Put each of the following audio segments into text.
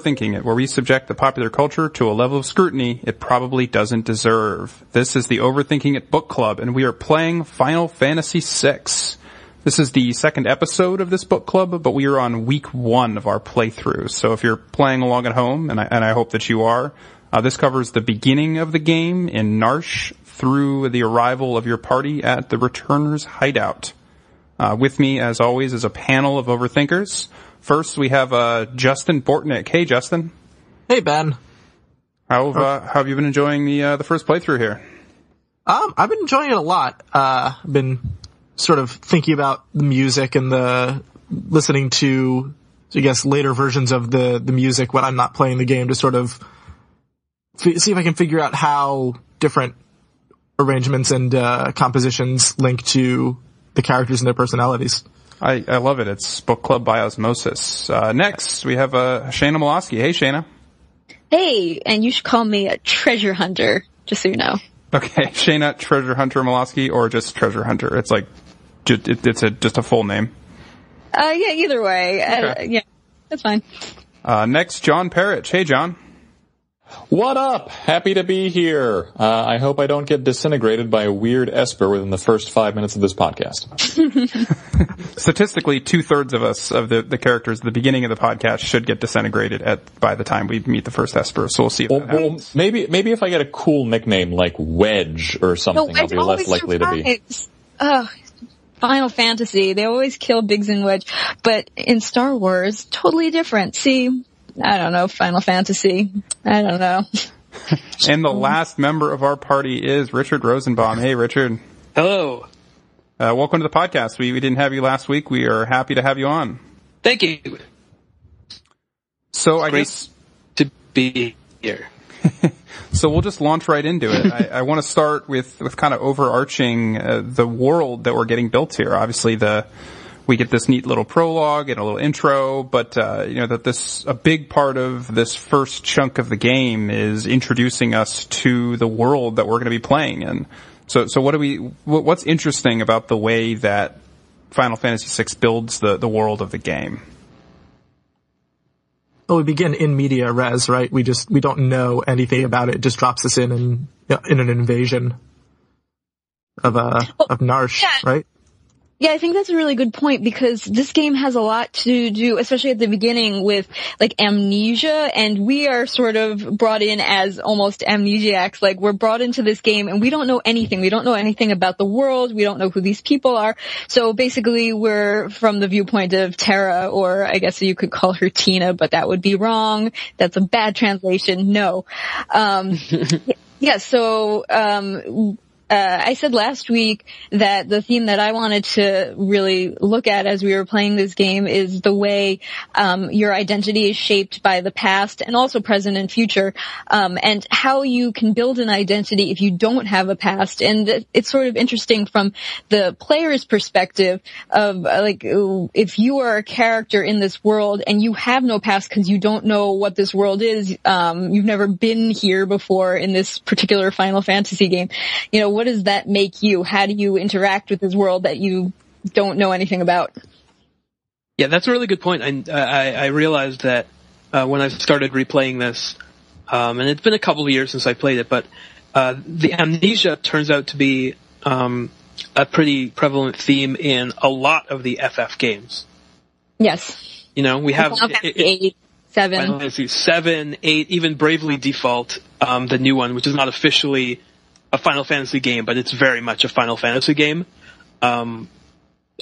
Overthinking It, where we subject the popular culture to a level of scrutiny it probably doesn't deserve. This is the Overthinking It book club, and we are playing Final Fantasy VI. This is the second episode of this book club, but we are on week one of our playthrough. So if you're playing along at home, and I, and I hope that you are, uh, this covers the beginning of the game in Narshe through the arrival of your party at the Returner's hideout. Uh, with me, as always, is a panel of overthinkers. First, we have uh, Justin Bortnick. Hey, Justin. Hey, Ben. How, uh, how have you been enjoying the uh, the first playthrough here? Um, I've been enjoying it a lot. Uh, I've been sort of thinking about the music and the listening to, I guess, later versions of the the music when I'm not playing the game to sort of f- see if I can figure out how different arrangements and uh, compositions link to the characters and their personalities. I, I love it. It's book club by osmosis. Uh, next, we have uh, Shana Mlawski. Hey, Shana. Hey, and you should call me a treasure hunter, just so you know. Okay, Shana Treasure Hunter Molosky, or just Treasure Hunter. It's like, it's a just a full name. Uh, yeah, either way. Uh, yeah, that's fine. Uh, next, John Perich. Hey, John. What up? Happy to be here. Uh, I hope I don't get disintegrated by a weird Esper within the first five minutes of this podcast. Statistically, two thirds of us of the, the characters at the beginning of the podcast should get disintegrated at by the time we meet the first Esper. So we'll see if Well, that well, happens. maybe maybe if I get a cool nickname like Wedge or something, I'll be less likely to be. Ugh, Final Fantasy. They always kill Biggs and Wedge, but in Star Wars, totally different. See, I don't know Final Fantasy. I don't know. And the last member of our party is Richard Rosenbaum. Hey, Richard. Hello. Uh, welcome to the podcast. We, we didn't have you last week. We are happy to have you on. Thank you. So I Great. guess, To be here. so we'll just launch right into it. I, I want to start with, with kind of overarching uh, the world that we're getting built here. Obviously the, we get this neat little prologue and a little intro, but, uh, you know, that this, a big part of this first chunk of the game is introducing us to the world that we're going to be playing in. So, so what do we, what- what's interesting about the way that Final Fantasy VI builds the, the world of the game? Well, we begin in media res, right? We just, we don't know anything about it. It just drops us in and, in an invasion of, uh, of Narshe, yeah. right? Yeah, I think that's a really good point because this game has a lot to do, especially at the beginning with like amnesia and we are sort of brought in as almost amnesiacs. Like we're brought into this game and we don't know anything. We don't know anything about the world. We don't know who these people are. So basically we're from the viewpoint of Terra or I guess you could call her Tina, but that would be wrong. That's a bad translation. No. Um, yeah, so, um, uh, I said last week that the theme that I wanted to really look at as we were playing this game is the way um, your identity is shaped by the past and also present and future, um, and how you can build an identity if you don't have a past. And it's sort of interesting from the player's perspective of uh, like if you are a character in this world and you have no past because you don't know what this world is, um, you've never been here before in this particular Final Fantasy game. You know, what does that make you? How do you interact with this world that you don't know anything about? Yeah, that's a really good point. I, I, I realized that uh, when I started replaying this, um, and it's been a couple of years since I played it, but uh, the amnesia turns out to be um, a pretty prevalent theme in a lot of the FF games. Yes. You know, we have it- it- eight, seven. Seven, eight, even Bravely Default, um, the new one, which is not officially a Final Fantasy game, but it's very much a Final Fantasy game. Um,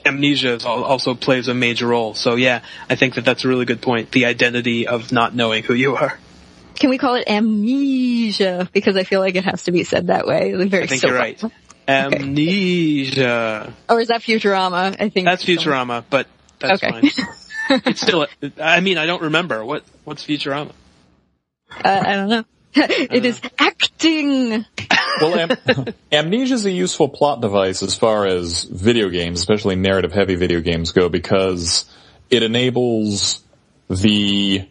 amnesia also plays a major role. So yeah, I think that that's a really good point. The identity of not knowing who you are. Can we call it amnesia? Because I feel like it has to be said that way. Very I think you're right. Amnesia. Or is that Futurama? I think That's Futurama, but that's Okay. fine. It's still. I mean, I don't remember what what's Futurama. Uh, I don't know. It is acting. Well, am- amnesia is a useful plot device as far as video games, especially narrative heavy video games go, because it enables the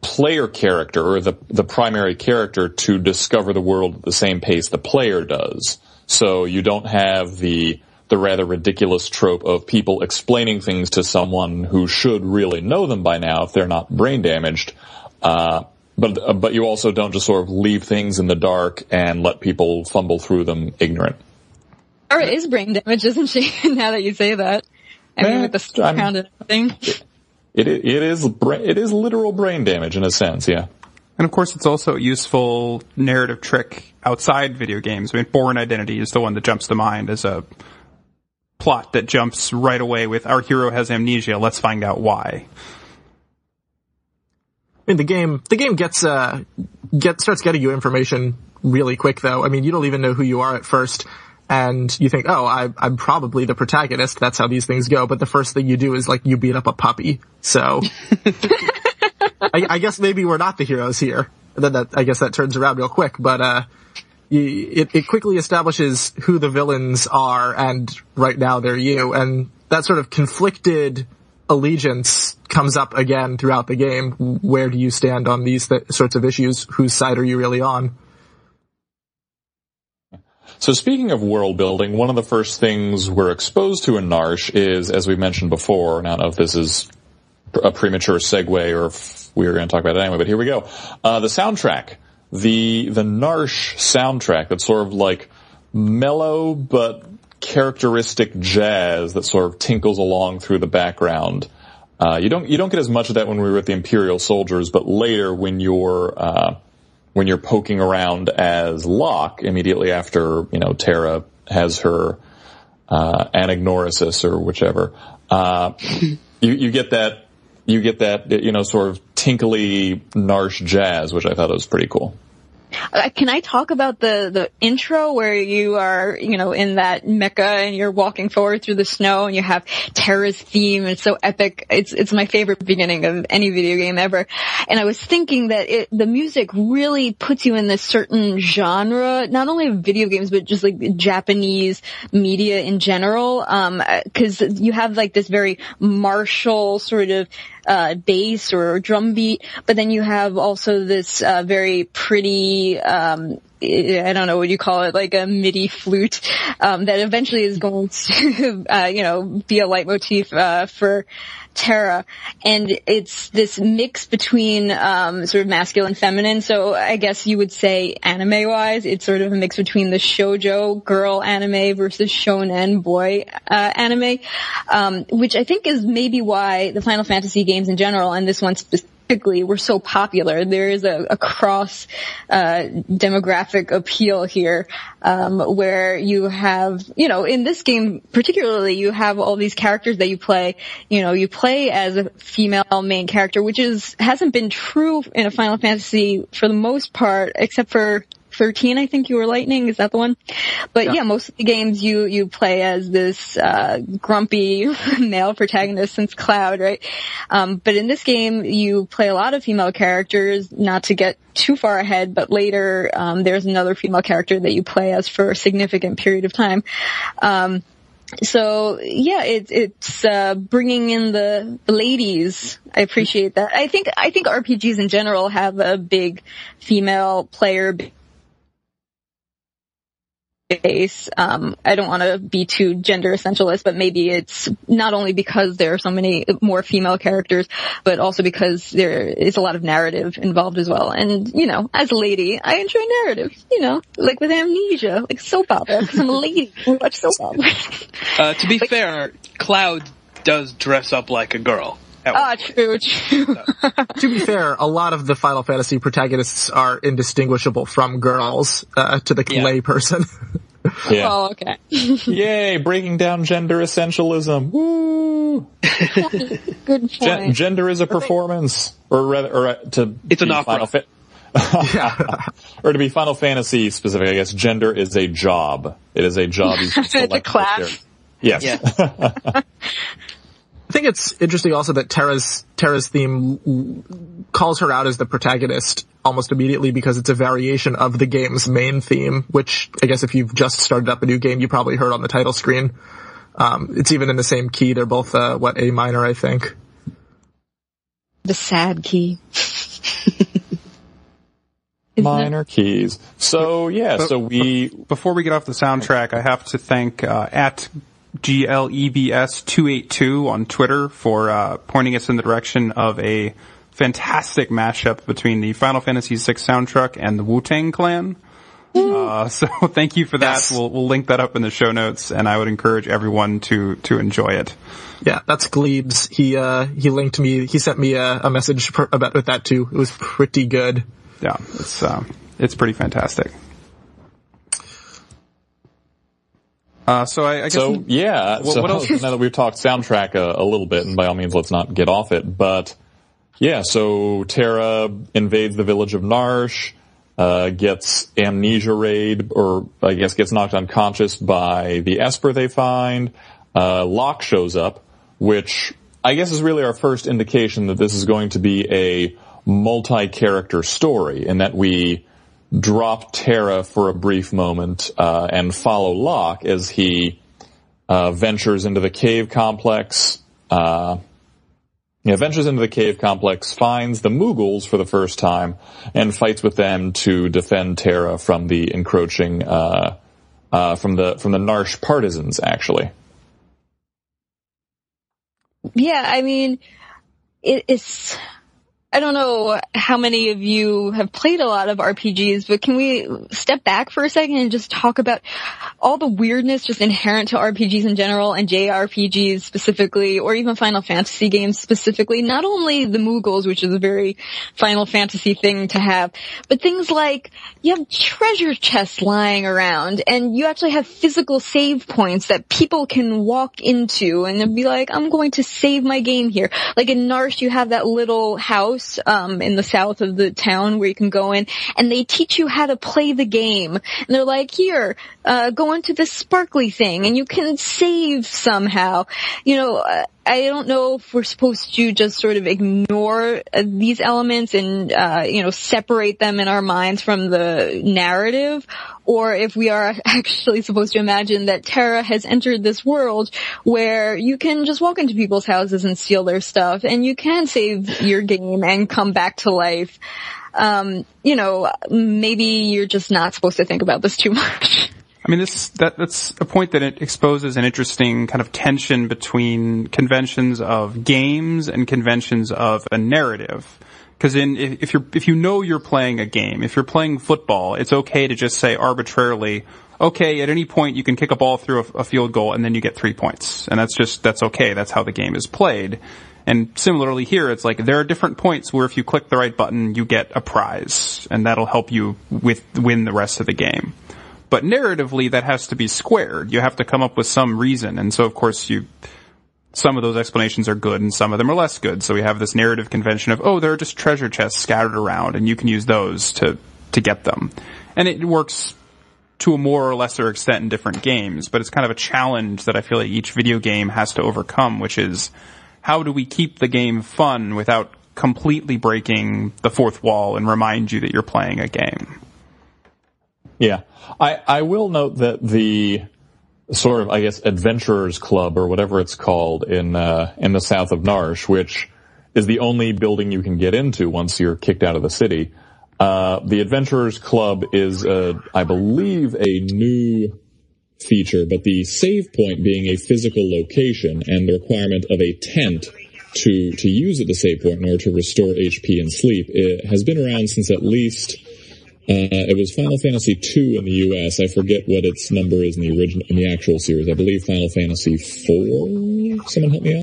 player character or the, the primary character to discover the world at the same pace the player does. So you don't have the the rather ridiculous trope of people explaining things to someone who should really know them by now if they're not brain damaged Uh, but uh, but you also don't just sort of leave things in the dark and let people fumble through them ignorant. Or is brain damage, isn't she? now that you say that, I mean, with the sound and everything. It it is it is literal brain damage in a sense, yeah. And of course, it's also a useful narrative trick outside video games. I mean, Bourne Identity is the one that jumps to mind as a plot that jumps right away with our hero has amnesia. Let's find out why. I mean, the game the game gets uh get starts getting you information really quick though. I mean, you don't even know who you are at first. And you think, oh, I, I'm probably the protagonist. That's how these things go. But the first thing you do is like you beat up a puppy. So I, I, guess maybe we're not the heroes here. And then that, I guess that turns around real quick. But, uh, you, it, it quickly establishes who the villains are and right now they're you. And that sort of conflicted allegiance comes up again throughout the game. Where do you stand on these th- sorts of issues? Whose side are you really on? So speaking of world building, one of the first things we're exposed to in Narshe is, as we mentioned before, and I don't know if this is a premature segue or if we are going to talk about it anyway, but here we go. Uh, the soundtrack. The, the Narshe soundtrack that's sort of like mellow but characteristic jazz that sort of tinkles along through the background. Uh, you don't you don't get as much of that when we were with the Imperial soldiers, but later when you're uh, when you're poking around as Locke immediately after you know Terra has her uh, anagnorisis or whichever, uh, you you get that you get that you know sort of tinkly Narshe jazz, which I thought was pretty cool. Uh, can I talk about the the intro where you are, you know, in that mecha and you're walking forward through the snow and you have Terra's theme. It's so epic. It's it's my favorite beginning of any video game ever. And I was thinking that it, the music really puts you in this certain genre, not only of video games but just like Japanese media in general. Um, because you have like this very martial sort of uh, bass or drum beat, but then you have also this uh, very pretty, um, I don't know what you call it, like a MIDI flute um, that eventually is going to, uh, you know, be a leitmotif uh, for Terra, and it's this mix between um, sort of masculine, feminine. So I guess you would say anime-wise, it's sort of a mix between the shojo girl anime versus shonen boy uh, anime, um, which I think is maybe why the Final Fantasy games in general, and this one specifically were so popular. There is a, a cross uh, demographic appeal here, um, where you have, you know, in this game particularly, you have all these characters that you play. You know, you play as a female main character, which is hasn't been true in a Final Fantasy for the most part, except for 13, I think you were Lightning. Is that the one? But yeah, yeah most of the games you, you play as this, uh, grumpy male protagonist since Cloud, right? Um, but in this game, you play a lot of female characters, not to get too far ahead, but later, um, there's another female character that you play as for a significant period of time. Um, so yeah, it, it's uh, bringing in the, the ladies. I appreciate that. I think I think RPGs in general have a big female player base. Um, I don't want to be too gender essentialist, but maybe it's not only because there are so many more female characters, but also because there is a lot of narrative involved as well. And, you know, as a lady, I enjoy narrative, you know, like with amnesia, like soap opera, because I'm a lady. I watch soap opera. Uh, to be but, fair, Cloud does dress up like a girl. Ah, true, true. to be fair, a lot of the Final Fantasy protagonists are indistinguishable from girls uh, to the yeah. lay person. yeah. Oh, okay. Yay, breaking down gender essentialism. Woo! Good point. Gen- gender is a performance, or rather, or uh, to it's an opera. Fa- yeah. or to be Final Fantasy specific, I guess gender is a job. It is a job you it's a class. Yes. Yeah. I think it's interesting also that Terra's Terra's theme calls her out as the protagonist almost immediately because it's a variation of the game's main theme, which I guess if you've just started up a new game, you probably heard on the title screen. Um, it's even in the same key. They're both uh, what A minor, I think. The sad key. minor keys. So yeah, but, so we before we get off the soundtrack, I have to thank uh, at GLEBS282 on Twitter for uh, pointing us in the direction of a fantastic mashup between the Final Fantasy VI soundtrack and the Wu Tang Clan. Uh, so thank you for that. Yes. We'll, we'll link that up in the show notes, and I would encourage everyone to to enjoy it. Yeah, that's Glebes. He uh he linked me. He sent me a, a message per, about with that too. It was pretty good. Yeah, it's uh, it's pretty fantastic. Uh, so I, I guess So yeah, so what else? now that we've talked soundtrack a, a little bit, and by all means, let's not get off it. But yeah, so Terra invades the village of Narshe, uh, gets amnesia raid, or I guess gets knocked unconscious by the Esper they find. Uh, Locke shows up, which I guess is really our first indication that this is going to be a multi-character story, and that we drop Terra for a brief moment uh, and follow Locke as he uh, ventures into the cave complex. Uh, ventures into the cave complex, finds the Moogles for the first time, and fights with them to defend Terra from the encroaching uh, uh, from the from the Narshe partisans. Actually, Yeah, I mean, it, it's. I don't know how many of you have played a lot of RPGs, but can we step back for a second and just talk about all the weirdness just inherent to RPGs in general and JRPGs specifically, or even Final Fantasy games specifically? Not only the Moogles, which is a very Final Fantasy thing to have, but things like you have treasure chests lying around and you actually have physical save points that people can walk into and be like, I'm going to save my game here. Like in Narshe, you have that little house, um, in the south of the town where you can go in and they teach you how to play the game. And they're like, here, uh, go into this sparkly thing and you can save somehow. You know, uh, I don't know if we're supposed to just sort of ignore uh, these elements and, uh, you know, separate them in our minds from the narrative, or if we are actually supposed to imagine that Terra has entered this world where you can just walk into people's houses and steal their stuff, and you can save your game and come back to life. Um, you know, maybe you're just not supposed to think about this too much. I mean, this that that's a point that it exposes an interesting kind of tension between conventions of games and conventions of a narrative. Because in if you're if you know you're playing a game, if you're playing football, it's okay to just say arbitrarily, okay, at any point you can kick a ball through a, a field goal and then you get three points, and that's just that's okay. That's how the game is played. And similarly here, it's like there are different points where if you click the right button, you get a prize, and that'll help you with win the rest of the game. But narratively, that has to be squared. You have to come up with some reason. And so, of course, you, some of those explanations are good and some of them are less good. So we have this narrative convention of, oh, there are just treasure chests scattered around and you can use those to, to get them. And it works to a more or lesser extent in different games, but it's kind of a challenge that I feel like each video game has to overcome, which is how do we keep the game fun without completely breaking the fourth wall and remind you that you're playing a game? Yeah. I, I will note that the sort of, I guess, adventurers club or whatever it's called in, uh, in the south of Narshe, which is the only building you can get into once you're kicked out of the city. Uh, the adventurers club is, uh, I believe a new feature, but the save point being a physical location and the requirement of a tent to, to use at the save point in order to restore HP and sleep, it has been around since at least uh, it was Final Fantasy II in the U.S. I forget what its number is in the original, in the actual series. I believe Final Fantasy IV. Someone help me out.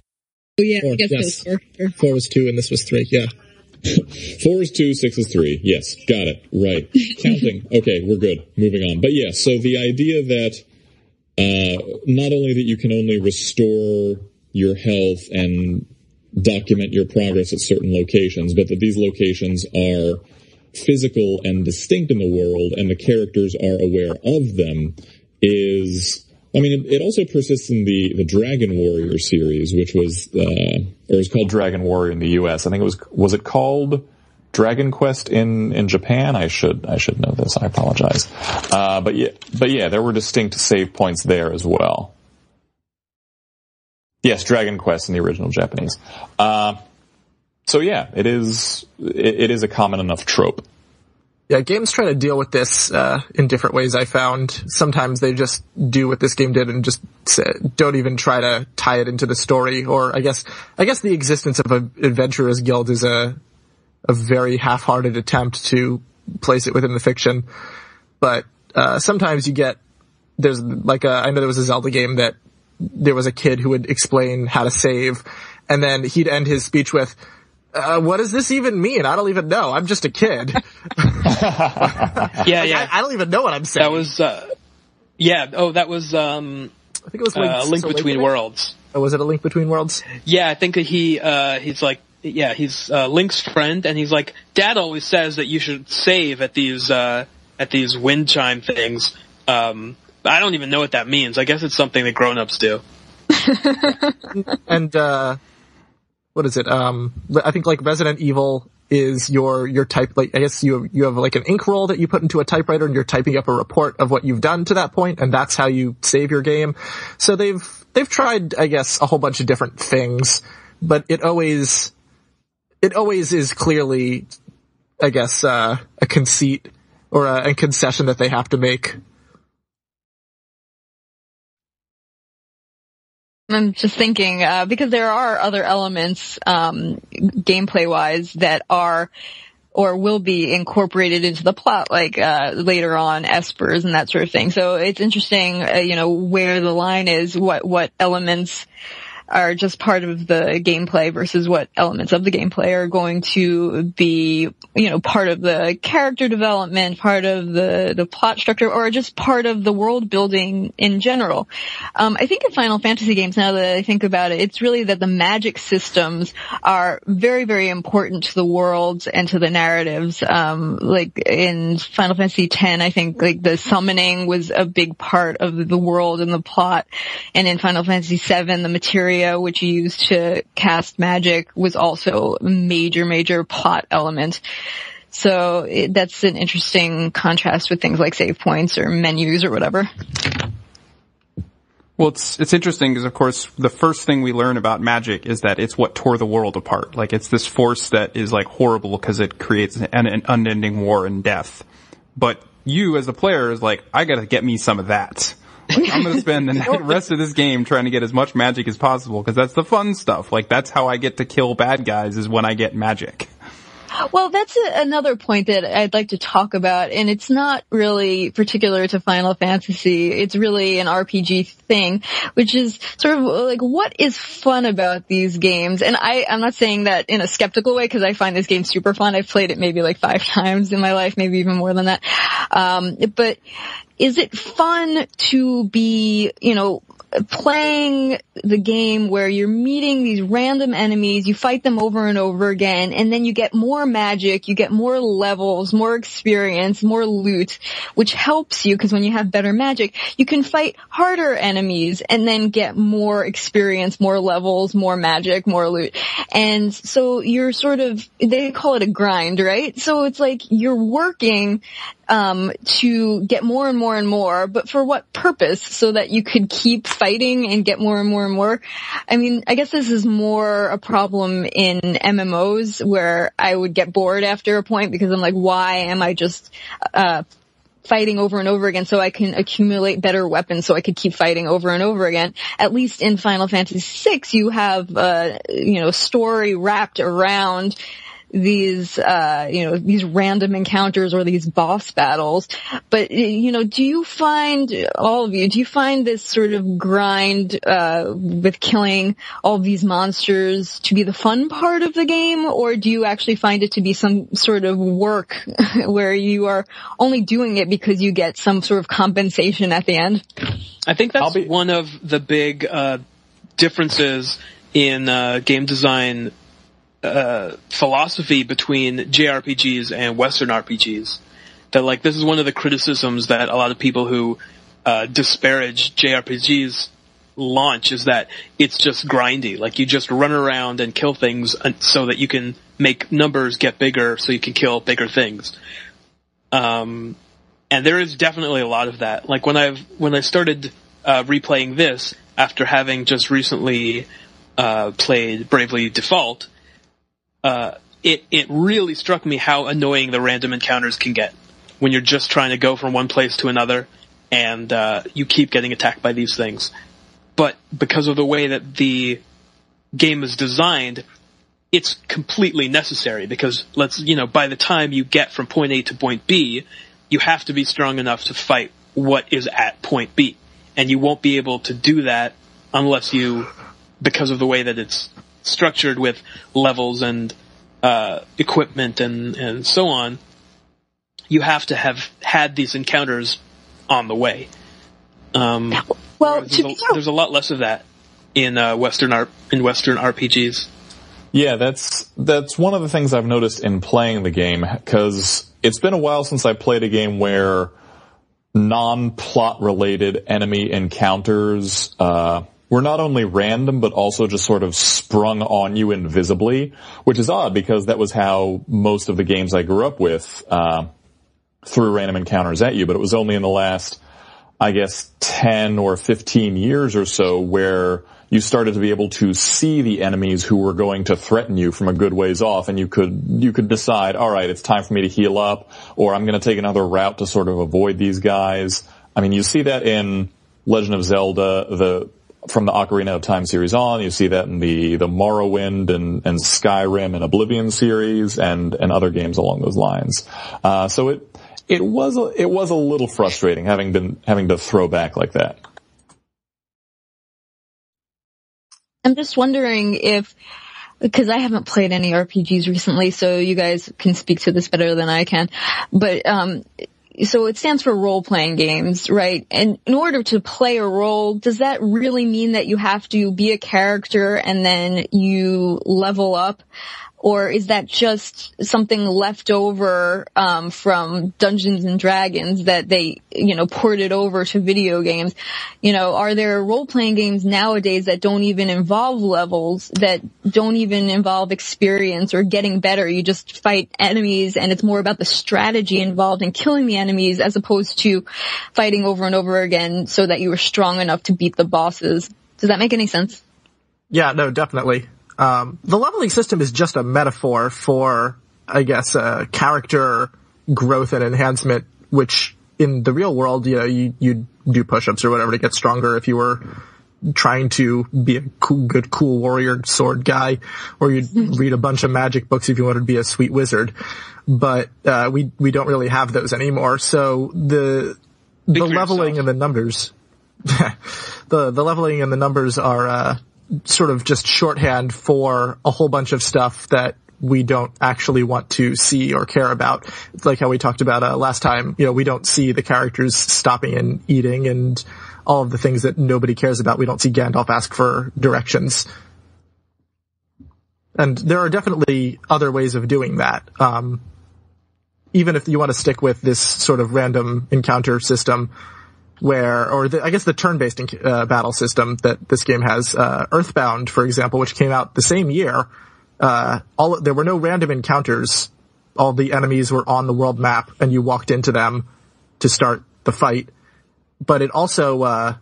Oh yeah, Four, I guess yes. so. Four. Four was two and this was three. Yeah. Four is two, six is three. Yes, got it. Right. Counting. Okay, we're good. Moving on. But yeah, so the idea that uh, not only that you can only restore your health and document your progress at certain locations, but that these locations are physical and distinct in the world and the characters are aware of them is I mean, it, also persists in the, the Dragon Warrior series, which was, uh, or is called Dragon Warrior in the U.S. I think it was, was it called Dragon Quest in, in Japan? I should, I should know this. I apologize. Uh, but yeah, but yeah, there were distinct save points there as well. Yes, Dragon Quest in the original Japanese. Uh, so yeah, it is, it, is a common enough trope. Yeah, games try to deal with this uh, in different ways. I found sometimes they just do what this game did and just don't even try to tie it into the story. Or I guess I guess the existence of an adventurers guild is a a very half-hearted attempt to place it within the fiction. But uh, sometimes you get there's like a I know there was a Zelda game that there was a kid who would explain how to save, and then he'd end his speech with. Uh, what does this even mean? I don't even know. I'm just a kid. Yeah, yeah. I, I don't even know what I'm saying. that was, uh, yeah, oh, that was, um, I think it was uh, Link's Link Between Awakening? Worlds. Oh, was it a Link Between Worlds? Yeah, I think that he, uh, he's like, yeah, he's, uh, Link's friend, and he's like, Dad always says that you should save at these, uh, at these wind chime things. Um, I don't even know what that means. I guess it's something that grown-ups do. and uh what is it? Um i think like resident evil is your your type like i guess you you have like an ink roll that you put into a typewriter and you're typing up a report of what you've done to that point and that's how you save your game. So they've they've tried i guess a whole bunch of different things but it always it always is clearly i guess uh a conceit or a, a concession that they have to make I'm just thinking, uh, because there are other elements, um, gameplay wise that are, or will be incorporated into the plot, like, uh, later on, espers and that sort of thing. So it's interesting, uh, you know, where the line is, what, what elements are just part of the gameplay versus what elements of the gameplay are going to be, you know, part of the character development, part of the, the plot structure, or just part of the world building in general. Um, I think in Final Fantasy games, now that I think about it, it's really that the magic systems are very, very important to the worlds and to the narratives. Um, like in Final Fantasy X, I think like the summoning was a big part of the world and the plot. And in Final Fantasy VII, the which you use to cast magic was also a major, major plot element. So it, that's an interesting contrast with things like save points or menus or whatever. Well, it's it's interesting because of course the first thing we learn about magic is that it's what tore the world apart. Like it's this force that is like horrible because it creates an, an unending war and death. But you as a player is like, I gotta get me some of that. Like, I'm gonna spend the rest of this game trying to get as much magic as possible because that's the fun stuff. Like that's how I get to kill bad guys is when I get magic. Well, that's a, another point that I'd like to talk about, and it's not really particular to Final Fantasy. It's really an RPG thing, which is sort of like what is fun about these games. And I, I'm not saying that in a skeptical way because I find this game super fun. I've played it maybe like five times in my life, maybe even more than that. Um, but is it fun to be, you know, playing the game where you're meeting these random enemies, you fight them over and over again, and then you get more magic, you get more levels, more experience, more loot, which helps you because when you have better magic, you can fight harder enemies and then get more experience, more levels, more magic, more loot. And so you're sort of, they call it a grind, right? So it's like you're working um, to get more and more and more, but for what purpose? So that you could keep fighting and get more and more and more. I mean, I guess this is more a problem in MMOs where I would get bored after a point because I'm like, why am I just, uh, fighting over and over again so I can accumulate better weapons so I could keep fighting over and over again. At least in Final Fantasy VI, you have, uh, you know, story wrapped around these uh you know these random encounters or these boss battles. But you know do you find all of you do you find this sort of grind uh with killing all these monsters to be the fun part of the game? Or do you actually find it to be some sort of work where you are only doing it because you get some sort of compensation at the end? I think that's I'll be- one of the big uh, differences in uh, game design uh, philosophy between JRPGs and Western RPGs. That like this is one of the criticisms that a lot of people who uh, disparage JRPGs launch is that it's just grindy. Like you just run around and kill things so that you can make numbers get bigger, so you can kill bigger things. Um, and there is definitely a lot of that. Like when I've when I started uh, replaying this after having just recently uh, played Bravely Default, uh, it it really struck me how annoying the random encounters can get when you're just trying to go from one place to another, and uh, you keep getting attacked by these things. But because of the way that the game is designed, it's completely necessary because let's, you know, by the time you get from point A to point B, you have to be strong enough to fight what is at point B. And you won't be able to do that unless you, because of the way that it's structured with levels and, uh, equipment and, and so on, you have to have had these encounters on the way. Um, Well, there's, to a, be there's a lot less of that in uh, Western R- in Western RPGs. Yeah, that's that's one of the things I've noticed in playing the game because it's been a while since I played a game where non-plot related enemy encounters uh, were not only random but also just sort of sprung on you invisibly, which is odd because that was how most of the games I grew up with uh, threw random encounters at you. But it was only in the last, I guess, ten or fifteen years or so where you started to be able to see the enemies who were going to threaten you from a good ways off and you could, you could decide, alright, it's time for me to heal up or I'm gonna take another route to sort of avoid these guys. I mean, you see that in Legend of Zelda, the, from the Ocarina of Time series on, you see that in the, the Morrowind and, and Skyrim and Oblivion series and, and other games along those lines. Uh, so it, it was a, it was a little frustrating having been, having to throw back like that. I'm just wondering if, because I haven't played any RPGs recently, so you guys can speak to this better than I can. But um, so it stands for role playing games, right? And in order to play a role, does that really mean that you have to be a character and then you level up? Or is that just something left over um, from Dungeons and Dragons that they, you know, ported over to video games? You know, are there role-playing games nowadays that don't even involve levels, that don't even involve experience or getting better? You just fight enemies, and it's more about the strategy involved in killing the enemies as opposed to fighting over and over again so that you were strong enough to beat the bosses. Does that make any sense? Yeah, no, definitely. Um, the leveling system is just a metaphor for, I guess, uh, character growth and enhancement, which in the real world, you know, you, you do push-ups or whatever to get stronger if you were trying to be a cool, good, cool warrior sword guy, or you'd read a bunch of magic books if you wanted to be a sweet wizard. But, uh, we, we don't really have those anymore. So the, Speak the leveling yourself. and the numbers, the, the leveling and the numbers are, uh, sort of just shorthand for a whole bunch of stuff that we don't actually want to see or care about. Like how we talked about uh, last time. You know, we don't see the characters stopping and eating and all of the things that nobody cares about. We don't see Gandalf ask for directions. And there are definitely other ways of doing that. Um, even if you want to stick with this sort of random encounter system, where, or the, I guess the turn-based uh, battle system that this game has, uh, Earthbound, for example, which came out the same year, uh, all, there were no random encounters. All the enemies were on the world map and you walked into them to start the fight. But it also, uh,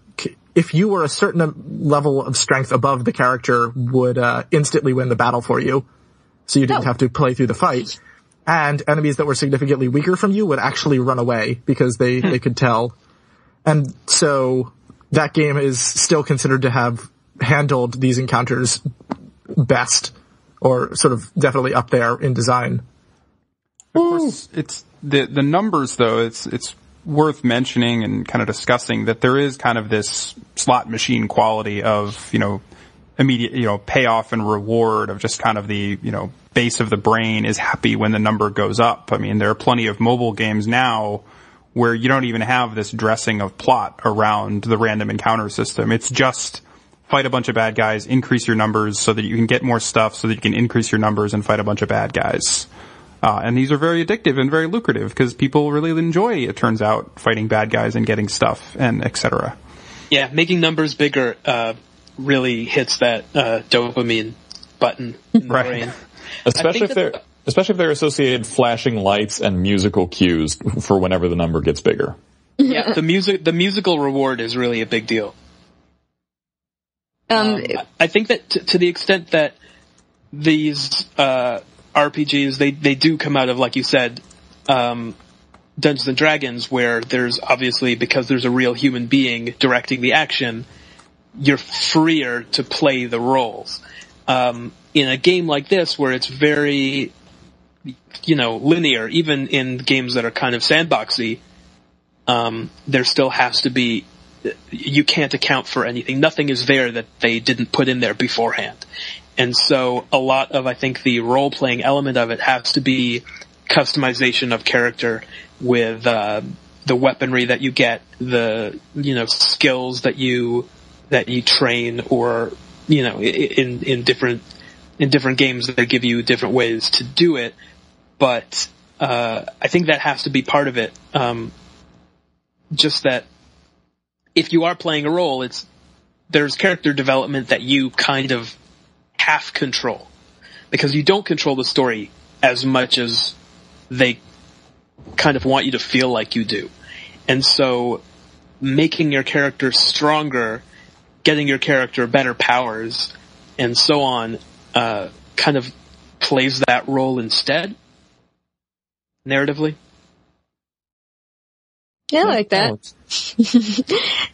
if you were a certain level of strength above the character would, uh, instantly win the battle for you. So you didn't Oh. have to play through the fight. And enemies that were significantly weaker from you would actually run away because they, they could tell and so that game is still considered to have handled these encounters best or sort of definitely up there in design. Of course, it's the the numbers though. It's it's worth mentioning and kind of discussing that there is kind of this slot machine quality of you know immediate you know payoff and reward of just kind of the you know base of the brain is happy when the number goes up. I mean, there are plenty of mobile games now where you don't even have this dressing of plot around the random encounter system. It's just fight a bunch of bad guys, increase your numbers so that you can get more stuff so that you can increase your numbers and fight a bunch of bad guys. Uh, and these are very addictive and very lucrative because people really enjoy, it turns out, fighting bad guys and getting stuff and etc. Yeah, making numbers bigger uh, really hits that uh, dopamine button in the Right. brain. Especially if they're, especially if they're associated flashing lights and musical cues for whenever the number gets bigger. Yeah, the music, the musical reward is really a big deal. Um, Um, I think that to, to the extent that these uh, RPGs they they do come out of like you said, um, Dungeons and Dragons, where there's obviously because there's a real human being directing the action, you're freer to play the roles. Um, in a game like this where it's very, you know, linear, even in games that are kind of sandboxy, um, there still has to be, you can't account for anything. Nothing is there that they didn't put in there beforehand. And so a lot of, I think, the role playing element of it has to be customization of character with, uh, the weaponry that you get, the, you know, skills that you, that you train or, you know, in, in different, in different games that give you different ways to do it. But, uh, I think that has to be part of it. Um, just that if you are playing a role, it's, there's character development that you kind of half control. Because you don't control the story as much as they kind of want you to feel like you do. And so making your character stronger, getting your character better powers, and so on, uh, kind of plays that role instead, narratively. Yeah, I like that.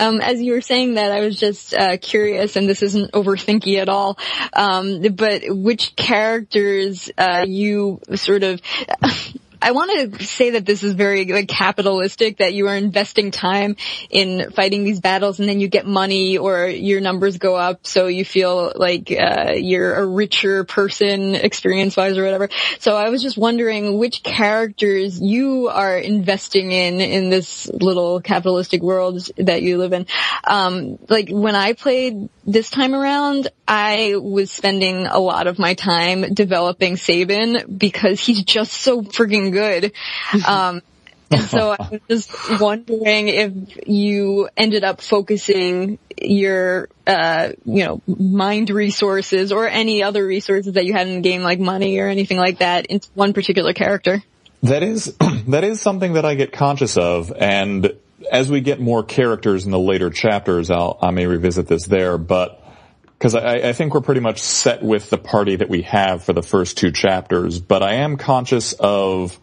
Um, as you were saying that, I was just uh, curious, and this isn't overthinky at all. Um, but which characters uh, you sort of I want to say that this is very like capitalistic that you are investing time in fighting these battles and then you get money or your numbers go up so you feel like uh, you're a richer person experience wise or whatever. So I was just wondering which characters you are investing in in this little capitalistic world that you live in. Um, like when I played this time around, I was spending a lot of my time developing Sabin because he's just so freaking good. Um, and so I was just wondering if you ended up focusing your, uh, you know, mind resources or any other resources that you had in the game, like money or anything like that, into one particular character. That is, that is something that I get conscious of, and as we get more characters in the later chapters, I'll, I may revisit this there, but because I, I, think we're pretty much set with the party that we have for the first two chapters, but I am conscious of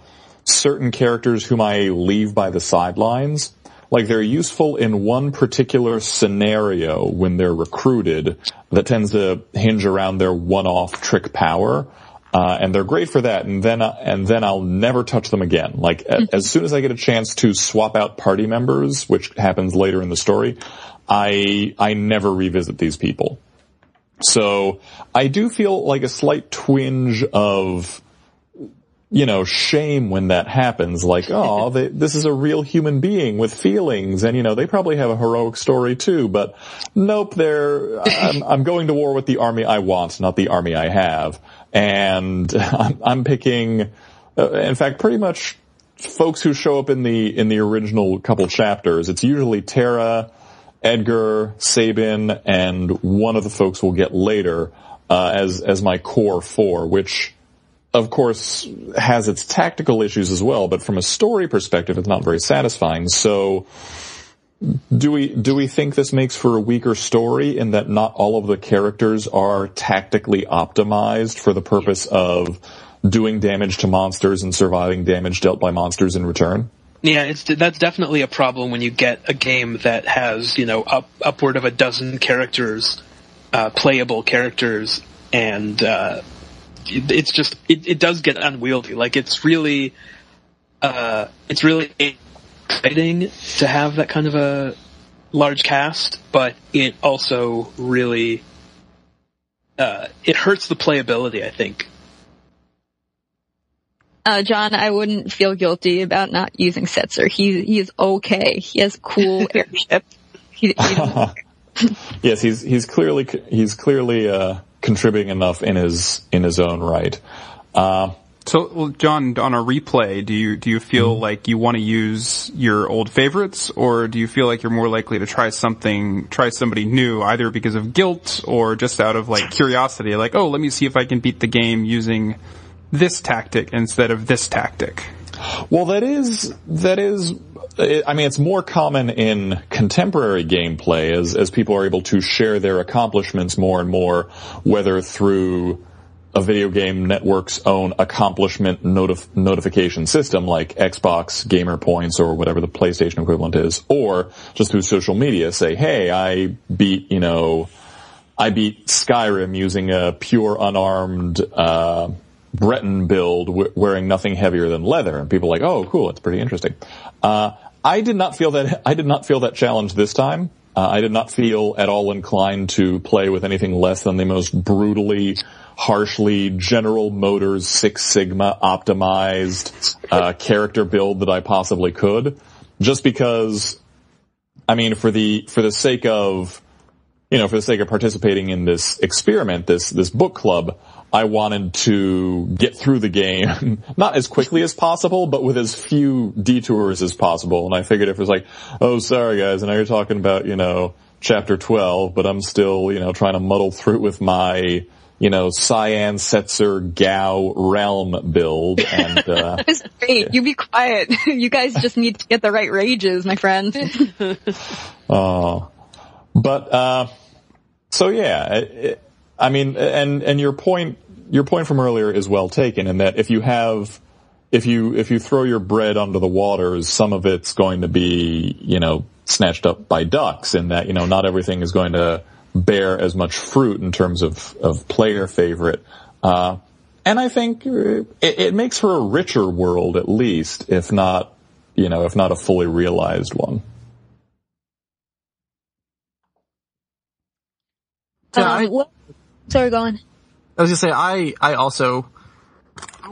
certain characters whom I leave by the sidelines. Like they're useful in one particular scenario when they're recruited that tends to hinge around their one-off trick power. Uh, and they're great for that. And then, uh, and then I'll never touch them again. Like mm-hmm. as soon as I get a chance to swap out party members, which happens later in the story, I I never revisit these people. So I do feel like a slight twinge of you know, shame when that happens. Like, oh, they, this is a real human being with feelings, and you know, they probably have a heroic story too. But nope, they're. I'm, I'm going to war with the army I want, not the army I have and I'm, I'm picking, uh, in fact, pretty much folks who show up in the in the original couple chapters. It's usually Terra, Edgar, Sabin, and one of the folks we'll get later uh, as as my core four, which of course has its tactical issues as well. But from a story perspective, it's not very satisfying. So do we do we think this makes for a weaker story in that not all of the characters are tactically optimized for the purpose of doing damage to monsters and surviving damage dealt by monsters in return? Yeah, it's that's definitely a problem when you get a game that has you know up, upward of a dozen characters, uh, playable characters, and uh, it's just it, it does get unwieldy. Like it's really, uh, it's really exciting to have that kind of a large cast, but it also really uh, it hurts the playability. I think. Uh, John, I wouldn't feel guilty about not using Setzer. He he is okay. He has cool airship. He, he yes, he's he's clearly he's clearly uh, contributing enough in his in his own right. Uh, so, well, John, on a replay, do you do you feel mm-hmm. like you want to use your old favorites, or do you feel like you're more likely to try something, try somebody new, either because of guilt or just out of like curiosity, like, oh, let me see if I can beat the game using this tactic instead of this tactic? Well, that is that is. I mean, it's more common in contemporary gameplay as as people are able to share their accomplishments more and more, whether through a video game network's own accomplishment notif- notification system like Xbox Gamer Points or whatever the PlayStation equivalent is, or just through social media say, hey, I beat, you know, I beat Skyrim using a pure unarmed, uh, Breton build w- wearing nothing heavier than leather. And people are like, oh, cool, it's pretty interesting. Uh, I did not feel that, I did not feel that challenge this time. Uh, I did not feel at all inclined to play with anything less than the most brutally, harshly General Motors Six Sigma optimized uh, character build that I possibly could, just because. I mean, for the for the sake of, you know, for the sake of participating in this experiment, this this book club, I wanted to get through the game, not as quickly as possible, but with as few detours as possible. And I figured if it was like, oh, sorry guys, I know you're talking about, you know, chapter 12, but I'm still, you know, trying to muddle through with my, you know, Cyan Setzer Gau Relm build. And, uh, It's great. You be quiet. You guys just need to get the right rages, my friend. Oh, but uh, so yeah, it, I mean, and and your point, your point from earlier is well taken in that if you have, if you if you throw your bread under the waters, some of it's going to be you know snatched up by ducks, in that you know not everything is going to bear as much fruit in terms of of player favorite. Uh, and I think uh, it, it makes for a richer world, at least, if not, you know, if not a fully realized one. Yeah, um, what? Sorry, go on. I was gonna say I I also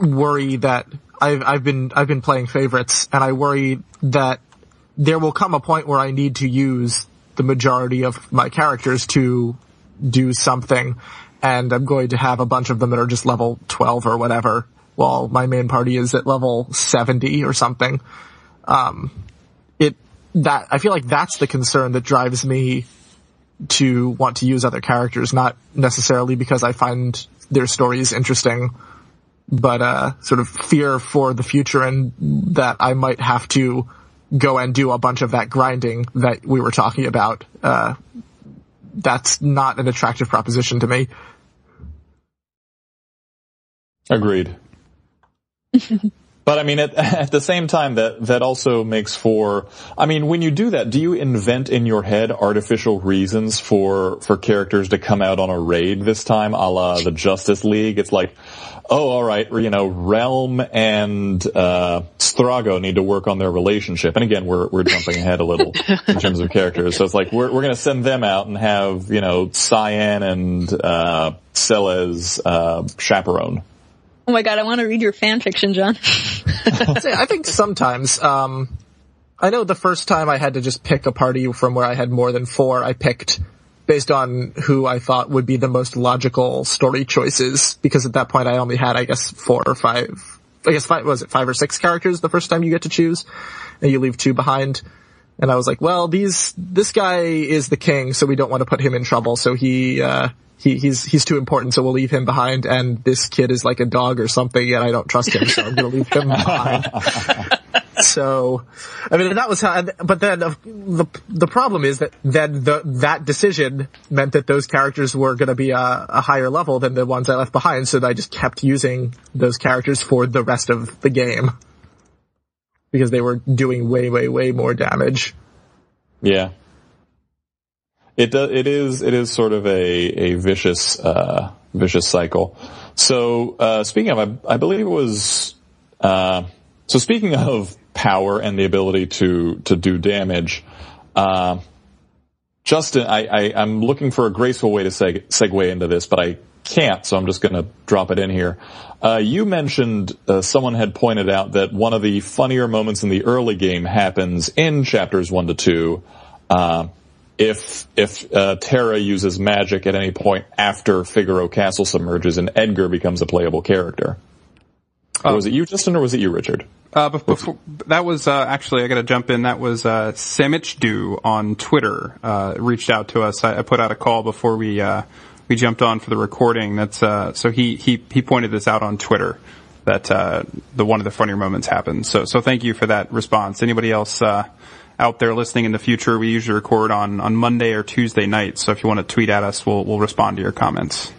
worry that I've I've been I've been playing favorites and I worry that there will come a point where I need to use the majority of my characters to do something and I'm going to have a bunch of them that are just level 12 or whatever while my main party is at level 70 or something. Um, it, that, I feel like that's the concern that drives me to want to use other characters, not necessarily because I find their story is interesting, but uh, sort of fear for the future and that I might have to go and do a bunch of that grinding that we were talking about. Uh, that's not an attractive proposition to me. Agreed. but I mean, at, at the same time, that that also makes for. I mean, when you do that, do you invent in your head artificial reasons for for characters to come out on a raid this time, a la the Justice League? It's like, oh, all right, you know, Relm and uh, Strago need to work on their relationship. And again, we're we're jumping ahead a little in terms of characters. So it's like we're we're going to send them out and have you know Cyan and uh, Celes uh, chaperone. Oh my god, I want to read your fan fiction, John. I think sometimes, um, I know the first time I had to just pick a party from where I had more than four, I picked based on who I thought would be the most logical story choices, because at that point I only had, I guess, four or five, I guess five, was it five or six characters the first time you get to choose, and you leave two behind. And I was like, well, these, this guy is the king, so we don't want to put him in trouble, so he, uh, he, he's, he's too important, so we'll leave him behind, and this kid is like a dog or something, and I don't trust him, so I'm gonna leave him behind. So, I mean, that was how, but then the, the problem is that then the, that decision meant that those characters were gonna be a, a higher level than the ones I left behind, so I just kept using those characters for the rest of the game. Because they were doing way, way, way more damage. Yeah. It do, it is it is sort of a a vicious uh, vicious cycle. So uh, speaking of, I, I believe it was. Uh, so speaking of power and the ability to to do damage, uh, Justin, I, I'm looking for a graceful way to seg- segue into this, but I can't, so I'm just going to drop it in here. Uh, you mentioned uh, someone had pointed out that one of the funnier moments in the early game happens in chapters one to two. Uh, if if uh, Terra uses magic at any point after Figaro Castle submerges and Edgar becomes a playable character. Or was it you, Justin, or was it you, Richard? Uh, before, that was uh, actually I got to jump in. That was uh, Samichdu on Twitter uh, reached out to us. I, I put out a call before we uh, we jumped on for the recording. That's uh, so he he he pointed this out on Twitter that uh, the one of the funnier moments happened. So so thank you for that response. Anybody else uh, out there listening in the future? We usually record on on Monday or Tuesday night. So if you want to tweet at us, we'll we'll respond to your comments.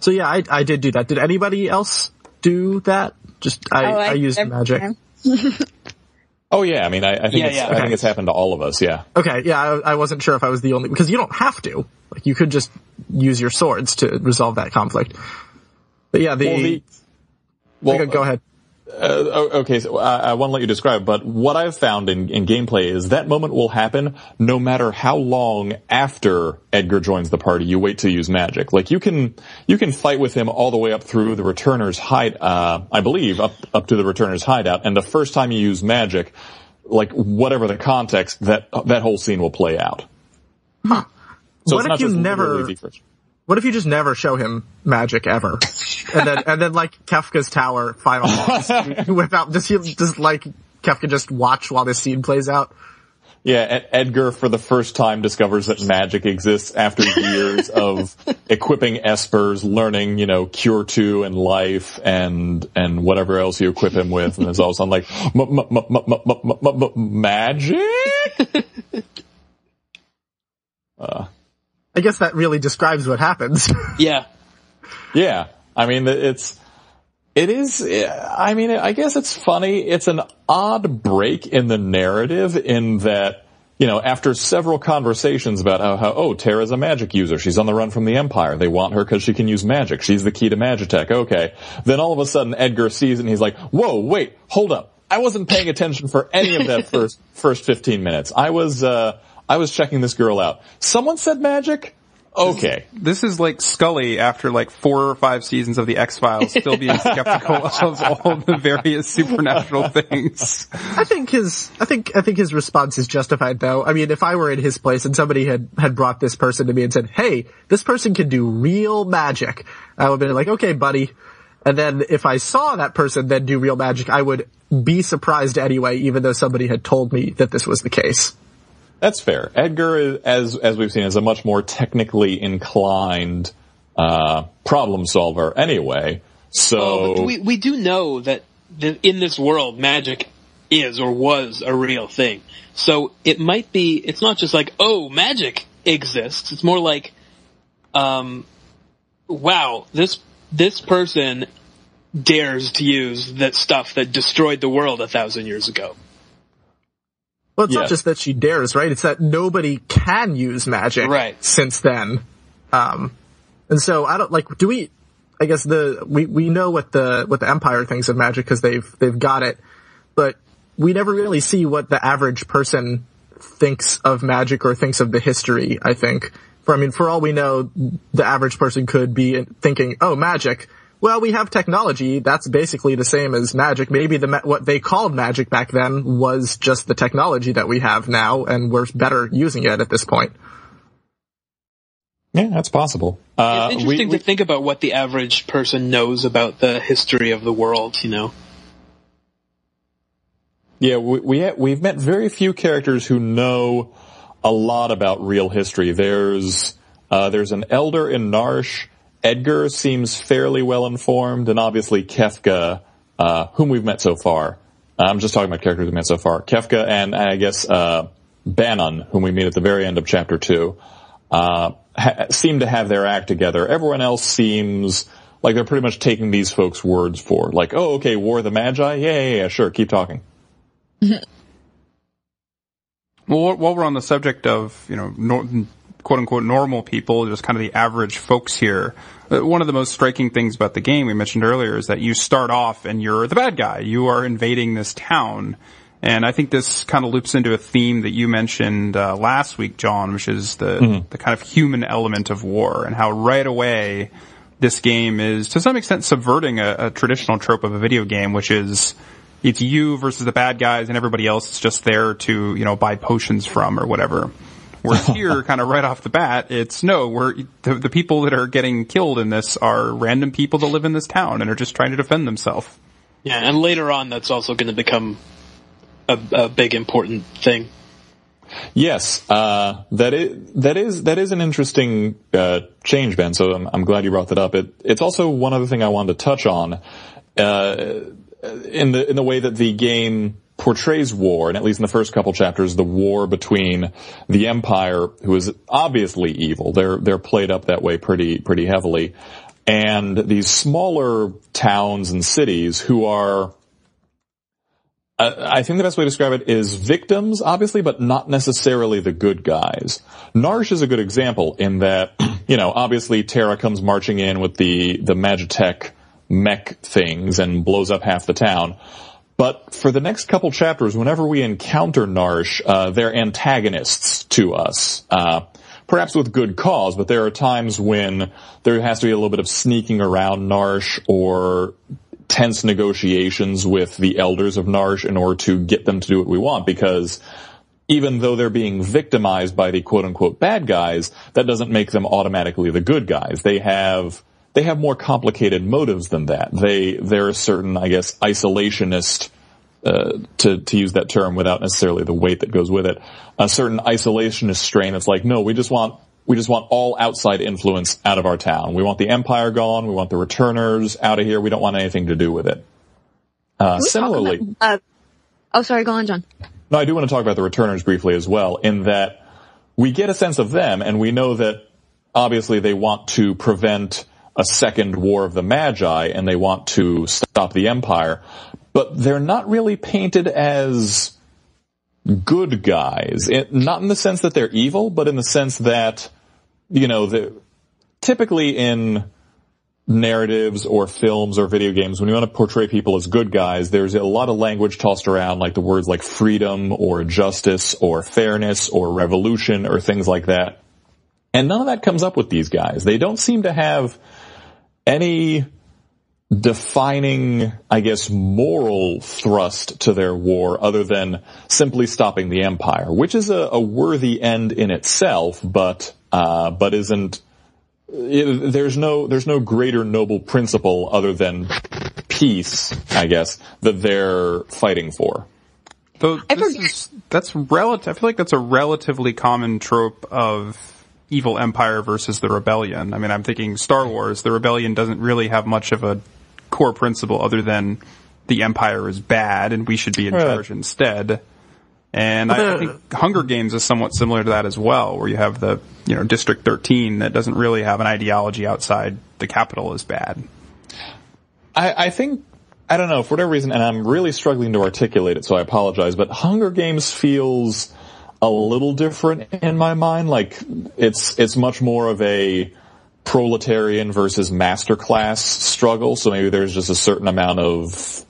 So yeah, I, I did do that. Did anybody else do that? Just, I, Oh, I, used every magic. time. Oh yeah, I mean, I, I think Yeah, it's, yeah. I Okay. think it's happened to all of us. Yeah. Okay, yeah, I, I wasn't sure if I was the only because you don't have to. Like you could just use your swords to resolve that conflict. But yeah, the, Well, the well, go ahead. Uh, okay, so I, I want to let you describe, but what I've found in, in gameplay is that moment will happen no matter how long after Edgar joins the party. You wait to use magic. Like you can you can fight with him all the way up through the returner's hide. Uh, I believe up up to the returner's hideout, and the first time you use magic, like whatever the context, that that whole scene will play out. So What it's if not you just never- literally the first- What if you just never show him magic ever, and then and then like Kefka's Tower final boss, without does he just like Kefka just watch while this scene plays out? Yeah, Ed- Edgar for the first time discovers that magic exists after years of equipping espers, learning, you know, cure two and life and, and whatever else you equip him with. And there's all of a sudden like, magic? m- I guess that really describes what happens. Yeah. Yeah. I mean, it's, it is, I mean, I guess it's funny. It's an odd break in the narrative in that, you know, after several conversations about how, how oh, Terra's a magic user. She's on the run from the Empire. They want her because she can use magic. She's the key to Magitech. Okay. Then all of a sudden Edgar sees and he's like, whoa, wait, hold up. I wasn't paying attention for any of that first, first 15 minutes. I was, uh, I was checking this girl out. Someone said magic? Okay. This is like Scully after like four or five seasons of the X-Files still being skeptical of all the various supernatural things. I think his, I think, I think his response is justified though. I mean, if I were in his place and somebody had, had brought this person to me and said, hey, this person can do real magic, I would be like, okay, buddy. And then if I saw that person then do real magic, I would be surprised anyway, even though somebody had told me that this was the case. That's fair. Edgar, is, as as we've seen, is a much more technically inclined uh, problem solver. Anyway, so we we do know that the, in this world, magic is or was a real thing. So it might be. It's not just like oh, magic exists. It's more like, um, wow, this this person dares to use that stuff that destroyed the world a thousand years ago. Well, it's Yeah. not just that she dares, right? It's that nobody can use magic Right. since then. Um, and so I don't like, do we, I guess the, we, we know what the, what the Empire thinks of magic because they've, they've got it, but we never really see what the average person thinks of magic or thinks of the history, I think. For, I mean, for all we know, the average person could be thinking, oh, magic. Well, we have technology. That's basically the same as magic. Maybe the what they called magic back then was just the technology that we have now, and we're better using it at this point. yeah, that's possible. Uh, It's we- interesting we- to think about what the average person knows about the history of the world. You know. Yeah, we, we ha- we've met very few characters who know a lot about real history. There's uh, there's an elder in Narshe. Edgar seems fairly well informed, and obviously Kefka, uh, whom we've met so far. I'm just talking about characters we've met so far. Kefka and I guess uh, Banon, whom we meet at the very end of chapter two, uh, ha- seem to have their act together. Everyone else seems like they're pretty much taking these folks' words for, like, oh, okay, War of the Magi, yeah, yeah, yeah, sure, keep talking. Well, while we're on the subject of, you know, nor- quote unquote normal people, just kind of the average folks here, uh, one of the most striking things about the game we mentioned earlier is that you start off and you're the bad guy. You are invading this town. And I think this kind of loops into a theme that you mentioned uh, last week, John, which is the the kind of human element of war and how right away this game is to some extent subverting a, a traditional trope of a video game, which is it's you versus the bad guys and everybody else is just there to, you know, buy potions from or whatever. Whereas here, kind of right off the bat, it's no, we're, the, the people that are getting killed in this are random people that live in this town and are just trying to defend themselves. Yeah, and later on, that's also going to become a, a big important thing. Yes, uh, that is that is that is an interesting uh, change, Ben. So I'm, I'm glad you brought that up. It, it's also one other thing I wanted to touch on uh, in the in the way that the game portrays war, and at least in the first couple chapters, the war between the Empire, who is obviously evil. They're they're played up that way pretty pretty heavily, and these smaller towns and cities who are uh, I think the best way to describe it is victims, obviously, but not necessarily the good guys. Narshe is a good example in that, you know, obviously Terra comes marching in with the, the Magitech mech things and blows up half the town. But for the next couple chapters, whenever we encounter Narshe, uh, they're antagonists to us. Uh, perhaps with good cause, but there are times when there has to be a little bit of sneaking around Narshe or tense negotiations with the elders of Narshe in order to get them to do what we want because even though they're being victimized by the quote unquote bad guys, that doesn't make them automatically the good guys. They have, they have more complicated motives than that. They, they're a certain, I guess, isolationist, uh, to, to use that term without necessarily the weight that goes with it, a certain isolationist strain It's like, no, we just want we just want all outside influence out of our town. We want the empire gone. We want the returners out of here. We don't want anything to do with it. Uh, similarly, about, uh, oh, sorry, go on, John. No, I do want to talk about the returners briefly as well. In that we get a sense of them, and we know that obviously they want to prevent a second war of the Magi, and they want to stop the empire. But they're not really painted as good guys. It, not in the sense that they're evil, but in the sense that you know, the, typically in narratives or films or video games, when you want to portray people as good guys, there's a lot of language tossed around, like the words like freedom or justice or fairness or revolution or things like that. And none of that comes up with these guys. They don't seem to have any defining, I guess, moral thrust to their war other than simply stopping the empire, which is a, a worthy end in itself, but uh, but isn't it, there's no there's no greater noble principle other than peace, I guess, that they're fighting for. Though is, that's relative. I feel like that's a relatively common trope of evil empire versus the rebellion. I mean, I'm thinking Star Wars. The rebellion doesn't really have much of a core principle other than the empire is bad and we should be in right. charge instead. And I, I, think Hunger Games is somewhat similar to that as well, where you have the, you know, District 13 that doesn't really have an ideology outside the capital is bad. I, I think, I don't know, for whatever reason, and I'm really struggling to articulate it, so I apologize, but Hunger Games feels a little different in my mind. Like, it's, it's much more of a, proletarian versus master class struggle. So maybe there's just a certain amount of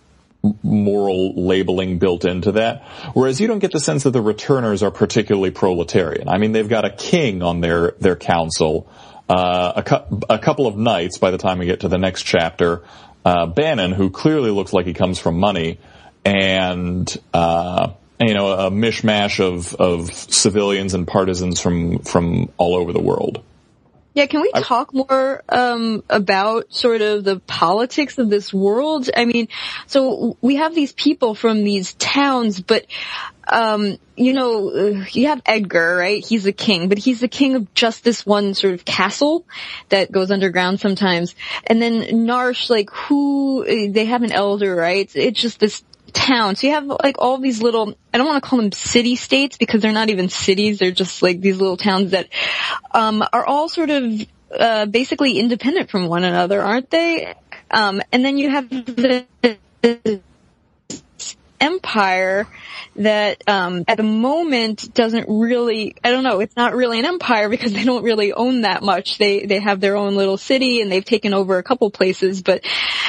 moral labeling built into that. Whereas you don't get the sense that the returners are particularly proletarian. I mean, they've got a king on their, their council, uh, a, cu- a couple of knights by the time we get to the next chapter, uh, Banon, who clearly looks like he comes from money, and, uh, you know, a mishmash of, of civilians and partisans from, from all over the world. Yeah, can we talk more um, about sort of the politics of this world? I mean, so we have these people from these towns, but um, you know, you have Edgar, right? He's the king, but he's the king of just this one sort of castle that goes underground sometimes. And then Narshe, like, who, they have an elder, right? It's just this town. So you have like all these little, I don't want to call them city states because they're not even cities. They're just like these little towns that, um, are all sort of, uh, basically independent from one another, aren't they? Um, and then you have the, empire that um, at the moment doesn't really I don't know it's not really an empire because they don't really own that much they they have their own little city and they've taken over a couple places but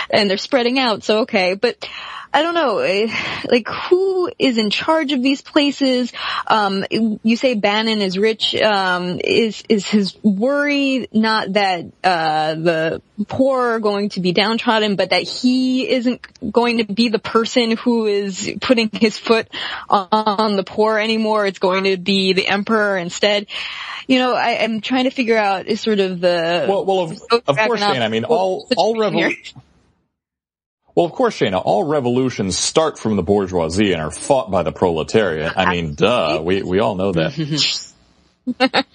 and they're spreading out so okay but I don't know, eh, like who is in charge of these places? Um, you say Banon is rich. Um, is is his worry not that uh, the poor are going to be downtrodden, but that he isn't going to be the person who is putting his foot on the poor anymore? It's going to be the emperor instead you know, I, am trying to figure out is sort of the well, well, of, of course, Shane. I mean, all all revol- well, of course, Shayna, all revolutions start from the bourgeoisie and are fought by the proletariat. I mean, duh, we, we all know that.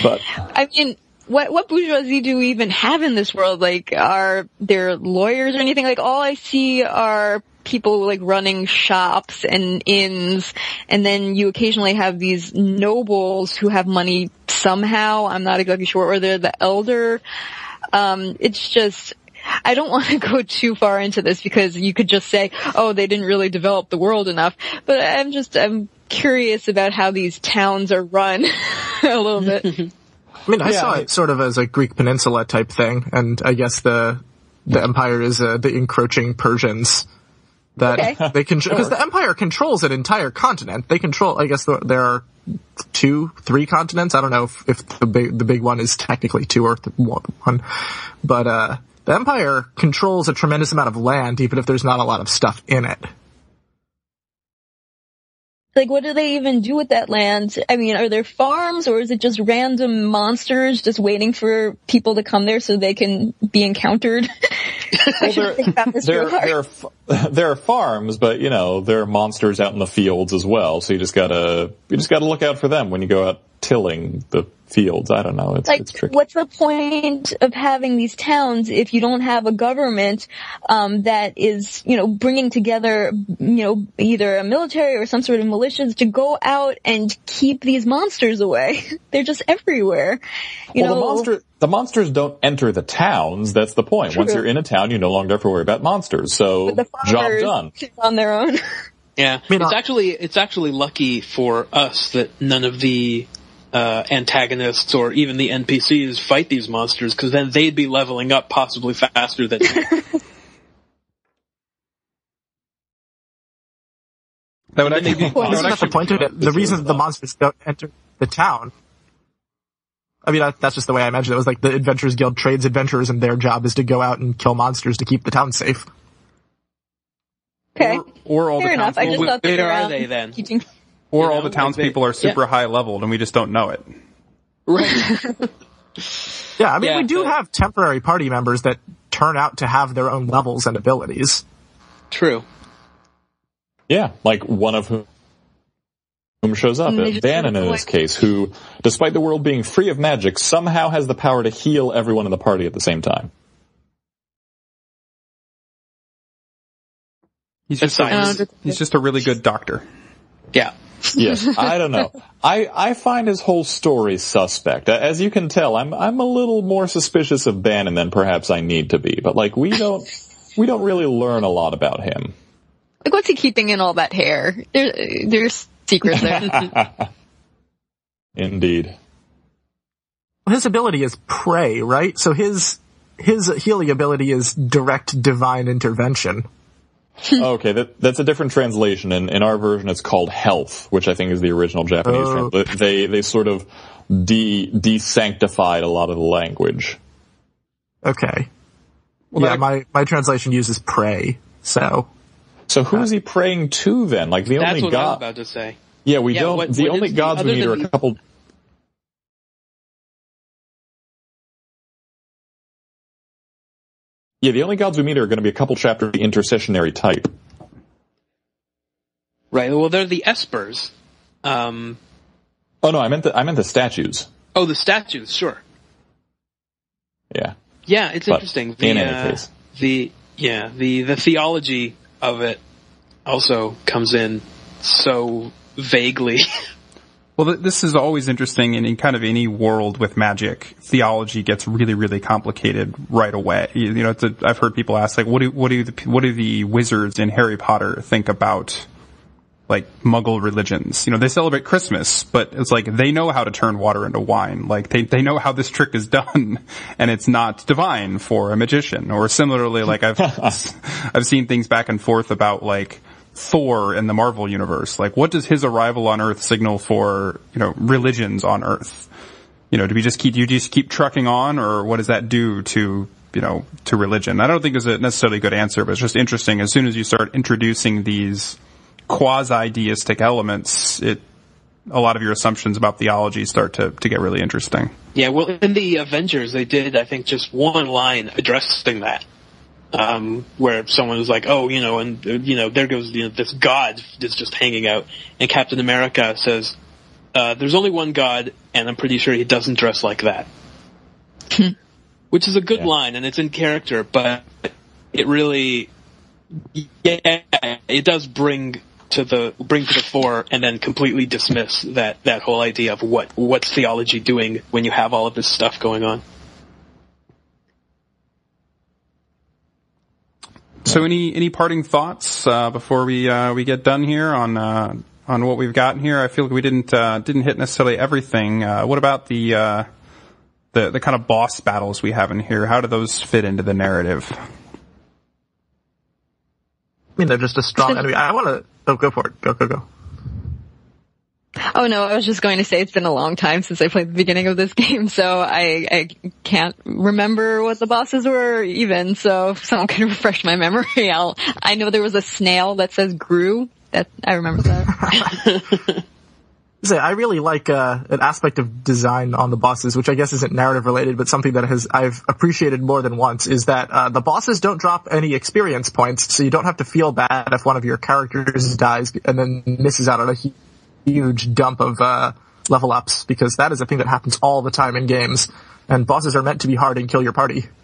but. I mean, what, what bourgeoisie do we even have in this world? Like, are there lawyers or anything? Like, all I see are people like running shops and inns, and then you occasionally have these nobles who have money somehow. I'm not exactly sure, or they're the elder. Um, it's just, I don't want to go too far into this because you could just say, oh, they didn't really develop the world enough. But I'm just, I'm curious about how these towns are run a little bit. I mean, I Yeah, saw it sort of as a Greek peninsula type thing, and I guess the the empire is uh, the encroaching Persians that Okay. they control because the empire controls an entire continent. They control, I guess, there, there are two, three continents. I don't know if, if the big the big one is technically two or th- one, but uh, the empire controls a tremendous amount of land, even if there's not a lot of stuff in it. Like, what do they even do with that land? I mean, are there farms or is it just random monsters just waiting for people to come there so they can be encountered? I there- think about this there, there, are, there are farms, but you know there are monsters out in the fields as well. So you just gotta you just gotta look out for them when you go out tilling the fields. I don't know. It's like it's tricky. what's the point of having these towns if you don't have a government um, that is you know bringing together you know either a military or some sort of militias to go out and keep these monsters away they're just everywhere you well, know the monster the monsters don't enter the towns. That's the point. Once you're in a town, you no longer have to worry about monsters. So the job done. on their own Yeah, mean, it's uh, actually it's actually lucky for us that none of the uh, antagonists or even the NPCs fight these monsters because then they'd be leveling up possibly faster than. That would actually be, Well, that Isn't that the point of it? The reason the monsters don't enter the town. I mean, that's just the way I imagine it. It was like the Adventurers Guild trades adventurers, and their job is to go out and kill monsters to keep the town safe. okay or, or all fair the enough i just townspeople, thought they where were are around they then? keeping or you all know, the like townspeople they- are super high leveled and we just don't know it. right. Yeah, I mean, Yeah, we do but- have temporary party members that turn out to have their own levels and abilities. True. Yeah, like one of whom whom shows up, And they in go this case, who, despite the world being free of magic, somehow has the power to heal everyone in the party at the same time. He's just, a, he's just a really good doctor. Yeah. Yes, I don't know. I, I find his whole story suspect. As you can tell, I'm I'm a little more suspicious of Banon than perhaps I need to be. But like we don't we don't really learn a lot about him. like what's he keeping in all that hair there, there's secrets there Indeed. His ability is pray, right? So his his healing ability is direct divine intervention. Oh, okay, that that's a different translation. In in our version, it's called health, which I think is the original Japanese. Oh. translation. They they sort of de desanctified a lot of the language. Okay. Well, yeah, that- my my translation uses pray. So So who is he praying to then? Like the That's only what I was god? about to say. Yeah, we Yeah, don't. what- the what only is the- gods we other meet are a couple. Yeah, the only gods we meet are going to be a couple chapters of the intercessionary type. Right. Well, they're the Espers. Um, Oh no, I meant the I meant the statues. oh, the statues. Sure. Yeah. Yeah, it's But interesting. The, in any uh, case. the yeah the the theology of it also comes in so vaguely. Well, this is always interesting in, in kind of any world with magic. Theology gets really, really complicated right away. You, you know, it's a, I've heard people ask, like, what do what do the what do the wizards in Harry Potter think about like Muggle religions? You know, they celebrate Christmas, but it's like they know how to turn water into wine. Like they they know how this trick is done, and it's not divine for a magician. Or similarly, like I've I've seen things back and forth about like. Thor in the Marvel universe. Like, what does his arrival on Earth signal for, you know, religions on Earth? You know, do we just keep, do you just keep trucking on or what does that do to, you know, to religion? I don't think there's a necessarily good answer, but it's just interesting. As soon as you start introducing these quasi-deistic elements, it, a lot of your assumptions about theology start to, to get really interesting. yeah. Well, in the Avengers, they did I think just one line addressing that. Um, where someone was like, "Oh, you know," and uh, you know, there goes you know, this god that's just hanging out, and Captain America says, uh, "There's only one god, and I'm pretty sure he doesn't dress like that." Which is a good Yeah. line, and it's in character, but it really, yeah, it does bring to the bring to the fore, and then completely dismiss that that whole idea of what what's theology doing when you have all of this stuff going on. So any any parting thoughts uh, before we uh, we get done here on uh, on what we've gotten here? I feel like we didn't uh, didn't hit necessarily everything. Uh, what about the uh, the the kind of boss battles we have in here? How do those fit into the narrative? I mean, they're just a strong enemy. I want to. Oh, go for it. Go, go, go. Oh no, I was just going to say it's been a long time since I played the beginning of this game, so I, I can't remember what the bosses were even, so if someone can refresh my memory, I'll, I know there was a snail that says Gru. That, I remember that. Say, I really like uh, an aspect of design on the bosses, which I guess isn't narrative related, but something that has I've appreciated more than once is that uh, the bosses don't drop any experience points, so you don't have to feel bad if one of your characters dies and then misses out on a huge dump of uh, level ups, because that is a thing that happens all the time in games, and bosses are meant to be hard and kill your party.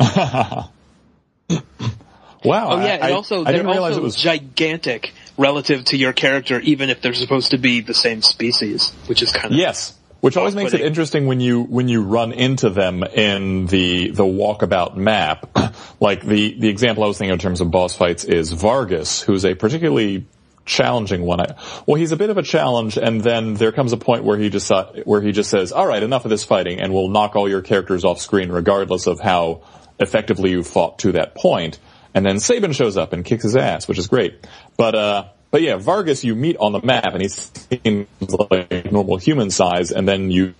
Wow. Oh yeah, I, and also I they're didn't also it was gigantic relative to your character, even if they're supposed to be the same species, which is kind of Yes. Which always makes it interesting when you when you run into them in the the walkabout map. like the the example I was thinking in terms of boss fights is Vargas, who's a particularly challenging one. I, well, he's a bit of a challenge, and then there comes a point where he just where he just says, "All right, enough of this fighting," and we'll knock all your characters off screen, regardless of how effectively you fought to that point. And then Sabin shows up and kicks his ass, which is great. But uh, but yeah, Vargas you meet on the map, and he seems like normal human size, and then you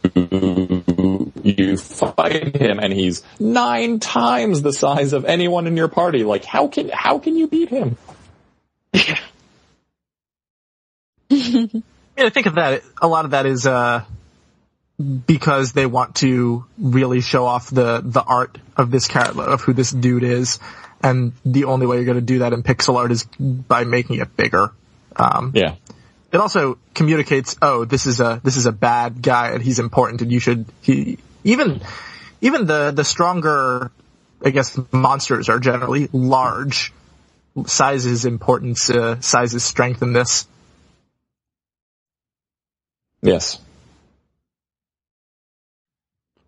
you fight him, and he's nine times the size of anyone in your party. Like, how can how can you beat him? I mean, I think of that. A lot of that is uh, because they want to really show off the the art of this character, of who this dude is, and the only way you're going to do that in pixel art is by making it bigger. Um, Yeah. it also communicates, oh, this is a this is a bad guy and he's important, and you should he even even the the stronger, I guess, monsters are generally large. Size is importance. Uh, size is strength in this. Yes.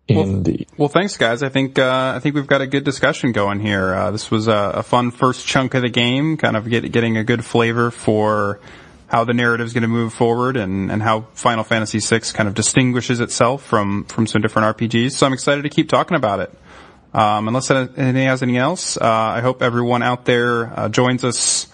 Indeed. Well, thanks, guys. I think uh, I think we've got a good discussion going here. Uh, this was a, a fun first chunk of the game, kind of get, getting a good flavor for how the narrative is going to move forward and, and how Final Fantasy VI kind of distinguishes itself from from some different RPGs. So I'm excited to keep talking about it. Um, unless anything has anything else, uh, I hope everyone out there uh, joins us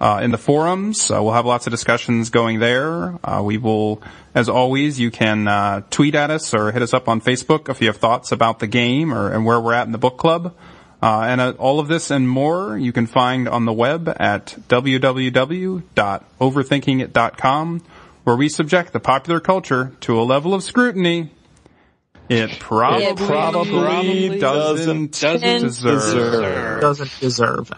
uh, in the forums. Uh, we'll have lots of discussions going there. Uh, we will, as always, you can uh, tweet at us or hit us up on Facebook if you have thoughts about the game or and where we're at in the book club. Uh, and uh, all of this and more you can find on the web at www.overthinkingit.com, where we subject the popular culture to a level of scrutiny it probably, It probably doesn't, doesn't deserve. deserve. Doesn't deserve.